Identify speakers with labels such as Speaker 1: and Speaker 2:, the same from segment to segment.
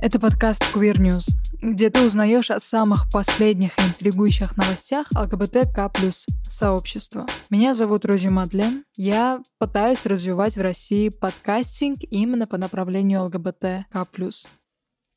Speaker 1: Это подкаст Queer News, где ты узнаешь о самых последних и интригующих новостях ЛГБТК плюс сообщества. Меня зовут Рози Мадлен. Я пытаюсь развивать в России подкастинг именно по направлению ЛГБТК плюс.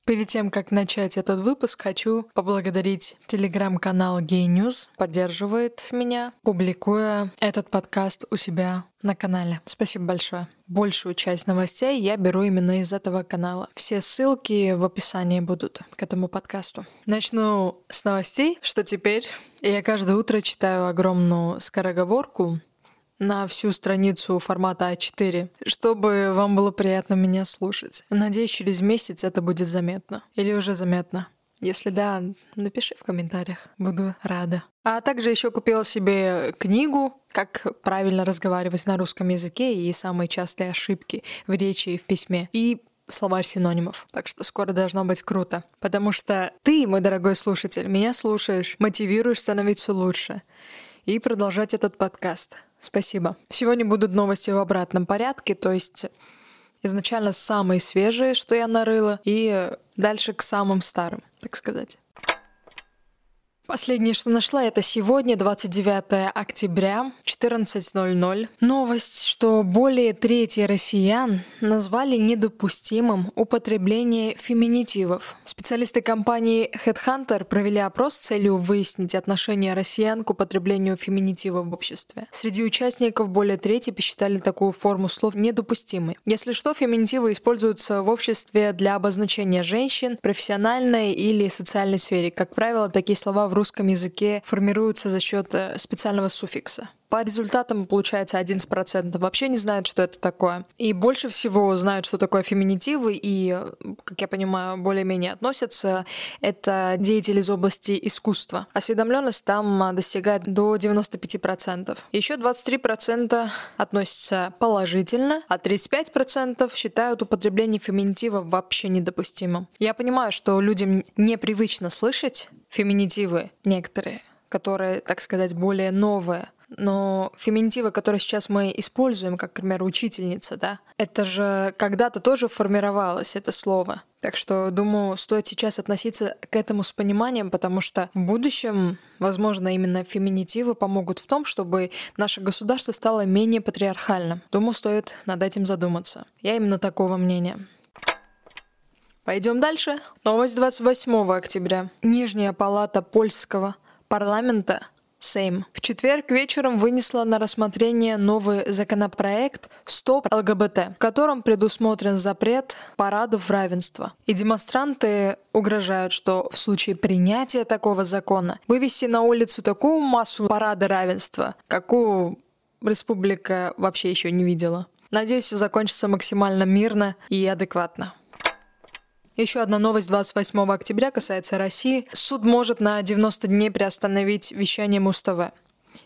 Speaker 1: Перед тем, как начать этот выпуск, хочу поблагодарить телеграм-канал Gay News, поддерживает меня, публикуя этот подкаст у себя на канале. Спасибо большое. Большую часть новостей я беру именно из этого канала. Все ссылки в описании будут к этому подкасту. Начну с новостей, что теперь я каждое утро читаю огромную скороговорку на всю страницу формата А4, чтобы вам было приятно меня слушать. Надеюсь, через месяц это будет заметно. Или уже заметно. Если да, напиши в комментариях. Буду рада. А также еще купила себе книгу «Как правильно разговаривать на русском языке» и самые частые ошибки в речи и в письме. И словарь синонимов. Так что скоро должно быть круто. Потому что ты, мой дорогой слушатель, меня слушаешь, мотивируешь становиться лучше и продолжать этот подкаст. Спасибо. Сегодня будут новости в обратном порядке, то есть изначально самые свежие, что я нарыла, и дальше к самым старым, так сказать. Последнее, что нашла, это сегодня, 29 октября, 14.00. Новость, что более трети россиян назвали недопустимым употребление феминитивов. Специалисты компании Headhunter провели опрос с целью выяснить отношение россиян к употреблению феминитива в обществе. Среди участников более трети посчитали такую форму слов недопустимой. Если что, феминитивы используются в обществе для обозначения женщин профессиональной или социальной сфере. Как правило, такие слова в русском языке формируются за счет э, специального суффикса. По результатам получается 11% вообще не знают, что это такое. И больше всего знают, что такое феминитивы, и, как я понимаю, более-менее относятся, это деятели из области искусства. Осведомленность там достигает до 95%. Еще 23% относятся положительно, а 35% считают употребление феминитива вообще недопустимым. Я понимаю, что людям непривычно слышать феминитивы некоторые, которые, так сказать, более новые. Но феминитивы, которые сейчас мы используем, как, к примеру, учительница, да, это же когда-то тоже формировалось, это слово. Так что, думаю, стоит сейчас относиться к этому с пониманием, потому что в будущем, возможно, именно феминитивы помогут в том, чтобы наше государство стало менее патриархальным. Думаю, стоит над этим задуматься. Я именно такого мнения. Пойдем дальше. Новость 28 октября. Нижняя палата польского парламента Сейм. В четверг вечером вынесла на рассмотрение новый законопроект «Стоп ЛГБТ», в котором предусмотрен запрет парадов равенства. И демонстранты угрожают, что в случае принятия такого закона вывести на улицу такую массу парада равенства, какую республика вообще еще не видела. Надеюсь, все закончится максимально мирно и адекватно. Еще одна новость 28 октября касается России. Суд может на 90 дней приостановить вещание Муз-ТВ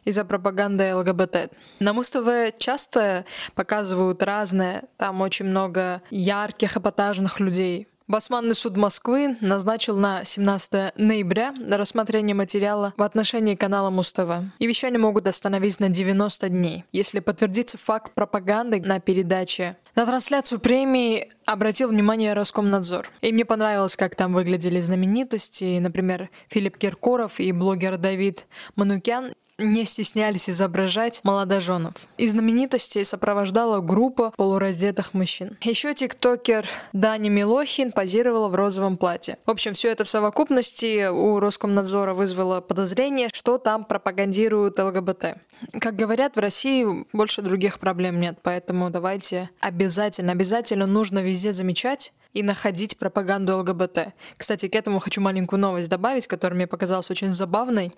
Speaker 1: из-за пропаганды ЛГБТ. На Муз-ТВ часто показывают разное, там очень много ярких, эпатажных людей. Басманный суд Москвы назначил на 17 ноября рассмотрение материала в отношении канала Муз-ТВ. И вещание могут остановить на 90 дней, если подтвердится факт пропаганды на передаче. На трансляцию премии обратил внимание Роскомнадзор. И мне понравилось, как там выглядели знаменитости, например, Филипп Киркоров и блогер Давид Манукян не стеснялись изображать молодоженов. И знаменитостей сопровождала группа полураздетых мужчин. Еще тиктокер Дани Милохин позировала в розовом платье. В общем, все это в совокупности у Роскомнадзора вызвало подозрение, что там пропагандируют ЛГБТ. Как говорят, в России больше других проблем нет, поэтому давайте обязательно, обязательно нужно везде замечать и находить пропаганду ЛГБТ. Кстати, к этому хочу маленькую новость добавить, которая мне показалась очень забавной.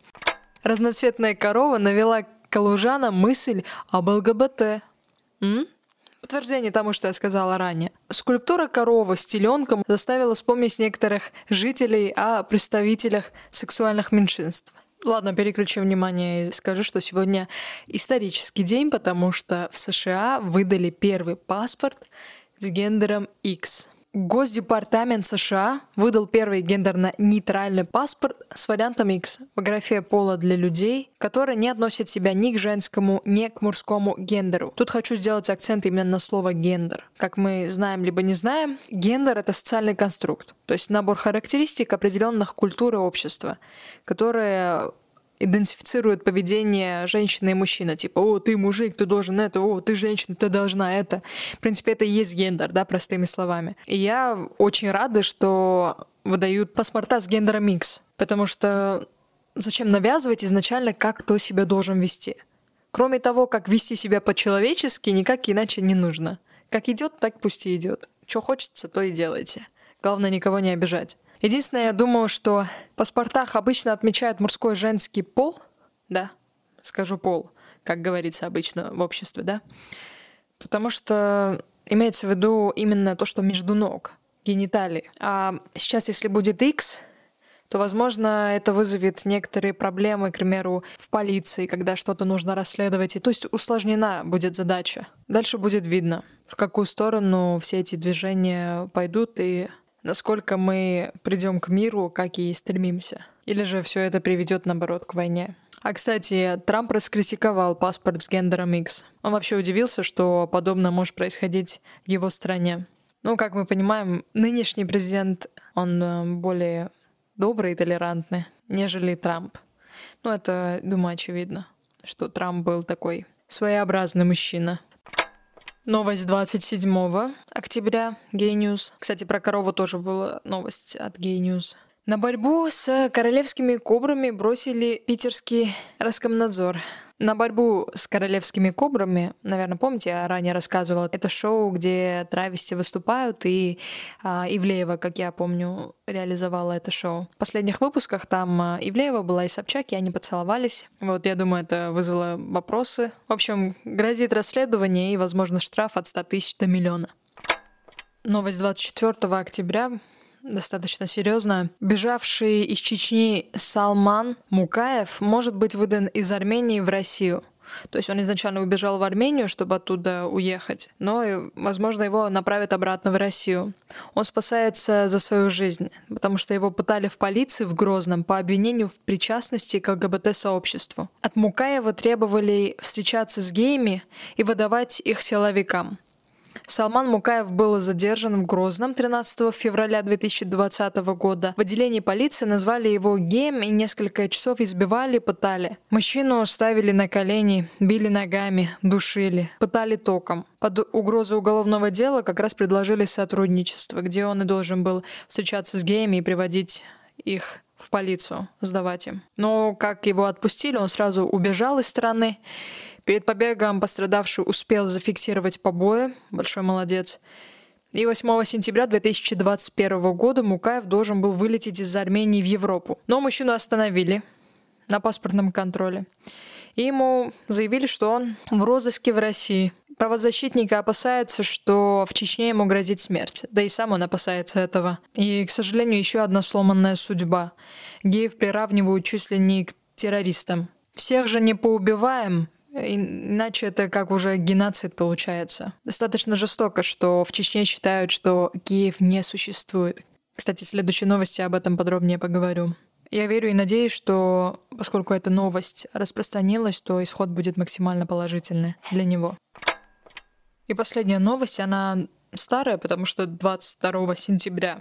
Speaker 1: Разноцветная корова навела калужана мысль об ЛГБТ. М? Подтверждение тому, что я сказала ранее. Скульптура коровы с теленком заставила вспомнить некоторых жителей о представителях сексуальных меньшинств. Ладно, переключу внимание и скажу, что сегодня исторический день, потому что в США выдали первый паспорт с гендером X. Госдепартамент США выдал первый гендерно-нейтральный паспорт с вариантом X в графе пола для людей, которые не относят себя ни к женскому, ни к мужскому гендеру. Тут хочу сделать акцент именно на слово «гендер». Как мы знаем либо не знаем, гендер — это социальный конструкт, то есть набор характеристик определенных культур и общества, которые идентифицирует поведение женщины и мужчины. Типа, о, ты мужик, ты должен это, о, ты женщина, ты должна это. В принципе, это и есть гендер, да, простыми словами. И я очень рада, что выдают паспорта с гендером микс. Потому что зачем навязывать изначально, как кто себя должен вести? Кроме того, как вести себя по-человечески, никак иначе не нужно. Как идет, так пусть и идет. Что хочется, то и делайте. Главное, никого не обижать. Единственное, я думаю, что в паспортах обычно отмечают мужской и женский пол, да, скажу пол, как говорится обычно в обществе, да, потому что имеется в виду именно то, что между ног, гениталии. А сейчас, если будет X, то, возможно, это вызовет некоторые проблемы, к примеру, в полиции, когда что-то нужно расследовать. И то есть усложнена будет задача. Дальше будет видно, в какую сторону все эти движения пойдут и насколько мы придем к миру, как и стремимся. Или же все это приведет, наоборот, к войне. А, кстати, Трамп раскритиковал паспорт с гендером X. Он вообще удивился, что подобное может происходить в его стране. Ну, как мы понимаем, нынешний президент, он э, более добрый и толерантный, нежели Трамп. Ну, это, думаю, очевидно, что Трамп был такой своеобразный мужчина. Новость 27 октября, Гейниус. Кстати, про корову тоже была новость от Гейниус. На борьбу с королевскими кобрами бросили питерский Роскомнадзор. На борьбу с королевскими кобрами, наверное, помните, я ранее рассказывала, это шоу, где травести выступают, и а, Ивлеева, как я помню, реализовала это шоу. В последних выпусках там а, Ивлеева была и Собчак, и они поцеловались. Вот, я думаю, это вызвало вопросы. В общем, грозит расследование и, возможно, штраф от 100 тысяч до миллиона. Новость 24 октября достаточно серьезно. Бежавший из Чечни Салман Мукаев может быть выдан из Армении в Россию. То есть он изначально убежал в Армению, чтобы оттуда уехать, но, возможно, его направят обратно в Россию. Он спасается за свою жизнь, потому что его пытали в полиции в Грозном по обвинению в причастности к ЛГБТ-сообществу. От Мукаева требовали встречаться с геями и выдавать их силовикам. Салман Мукаев был задержан в Грозном 13 февраля 2020 года. В отделении полиции назвали его геем и несколько часов избивали, пытали. Мужчину ставили на колени, били ногами, душили, пытали током. Под угрозу уголовного дела как раз предложили сотрудничество, где он и должен был встречаться с геями и приводить их в полицию, сдавать им. Но как его отпустили, он сразу убежал из страны Перед побегом пострадавший успел зафиксировать побои, большой молодец. И 8 сентября 2021 года Мукаев должен был вылететь из Армении в Европу. Но мужчину остановили на паспортном контроле. И ему заявили, что он в розыске в России. Правозащитники опасаются, что в Чечне ему грозит смерть. Да и сам он опасается этого. И, к сожалению, еще одна сломанная судьба. Геев приравнивают чуть ли не к террористам. Всех же не поубиваем, Иначе это как уже геноцид получается. Достаточно жестоко, что в Чечне считают, что Киев не существует. Кстати, в следующей новости об этом подробнее поговорю. Я верю и надеюсь, что поскольку эта новость распространилась, то исход будет максимально положительный для него. И последняя новость, она старая, потому что 22 сентября.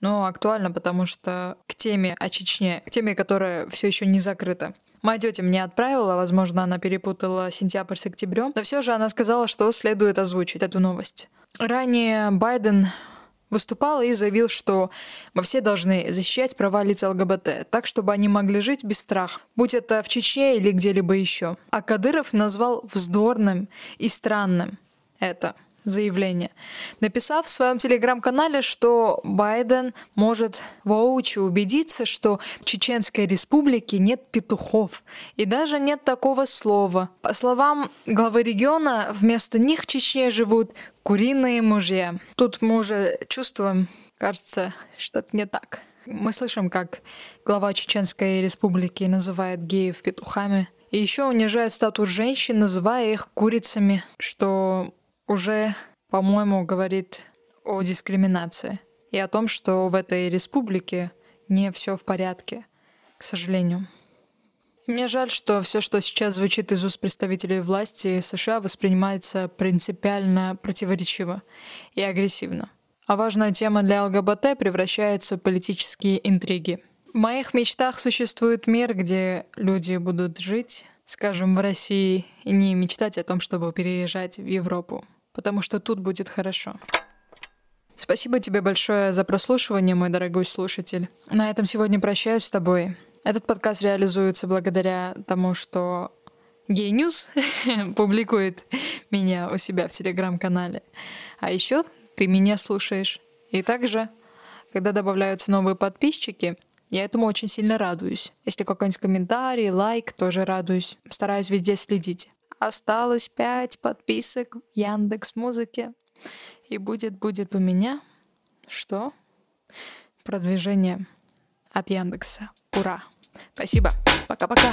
Speaker 1: Но актуальна, потому что к теме о Чечне, к теме, которая все еще не закрыта. Моя тетя мне отправила, возможно, она перепутала сентябрь с октябрем, но все же она сказала, что следует озвучить эту новость. Ранее Байден выступал и заявил, что мы все должны защищать права лиц ЛГБТ, так, чтобы они могли жить без страха, будь это в Чечне или где-либо еще. А Кадыров назвал вздорным и странным это – заявление, написав в своем телеграм-канале, что Байден может воочию убедиться, что в Чеченской республике нет петухов и даже нет такого слова. По словам главы региона, вместо них в Чечне живут куриные мужья. Тут мы уже чувствуем, кажется, что-то не так. Мы слышим, как глава Чеченской республики называет геев петухами. И еще унижает статус женщин, называя их курицами, что уже, по-моему, говорит о дискриминации и о том, что в этой республике не все в порядке, к сожалению. Мне жаль, что все, что сейчас звучит из уст представителей власти США, воспринимается принципиально противоречиво и агрессивно. А важная тема для ЛГБТ превращается в политические интриги. В моих мечтах существует мир, где люди будут жить, скажем, в России, и не мечтать о том, чтобы переезжать в Европу, потому что тут будет хорошо. Спасибо тебе большое за прослушивание, мой дорогой слушатель. На этом сегодня прощаюсь с тобой. Этот подкаст реализуется благодаря тому, что Gay публикует меня у себя в телеграм-канале. А еще ты меня слушаешь. И также, когда добавляются новые подписчики, я этому очень сильно радуюсь. Если какой-нибудь комментарий, лайк, тоже радуюсь. Стараюсь везде следить. Осталось пять подписок в Яндекс Музыке. И будет-будет у меня что? Продвижение от Яндекса. Ура! Спасибо. Пока-пока.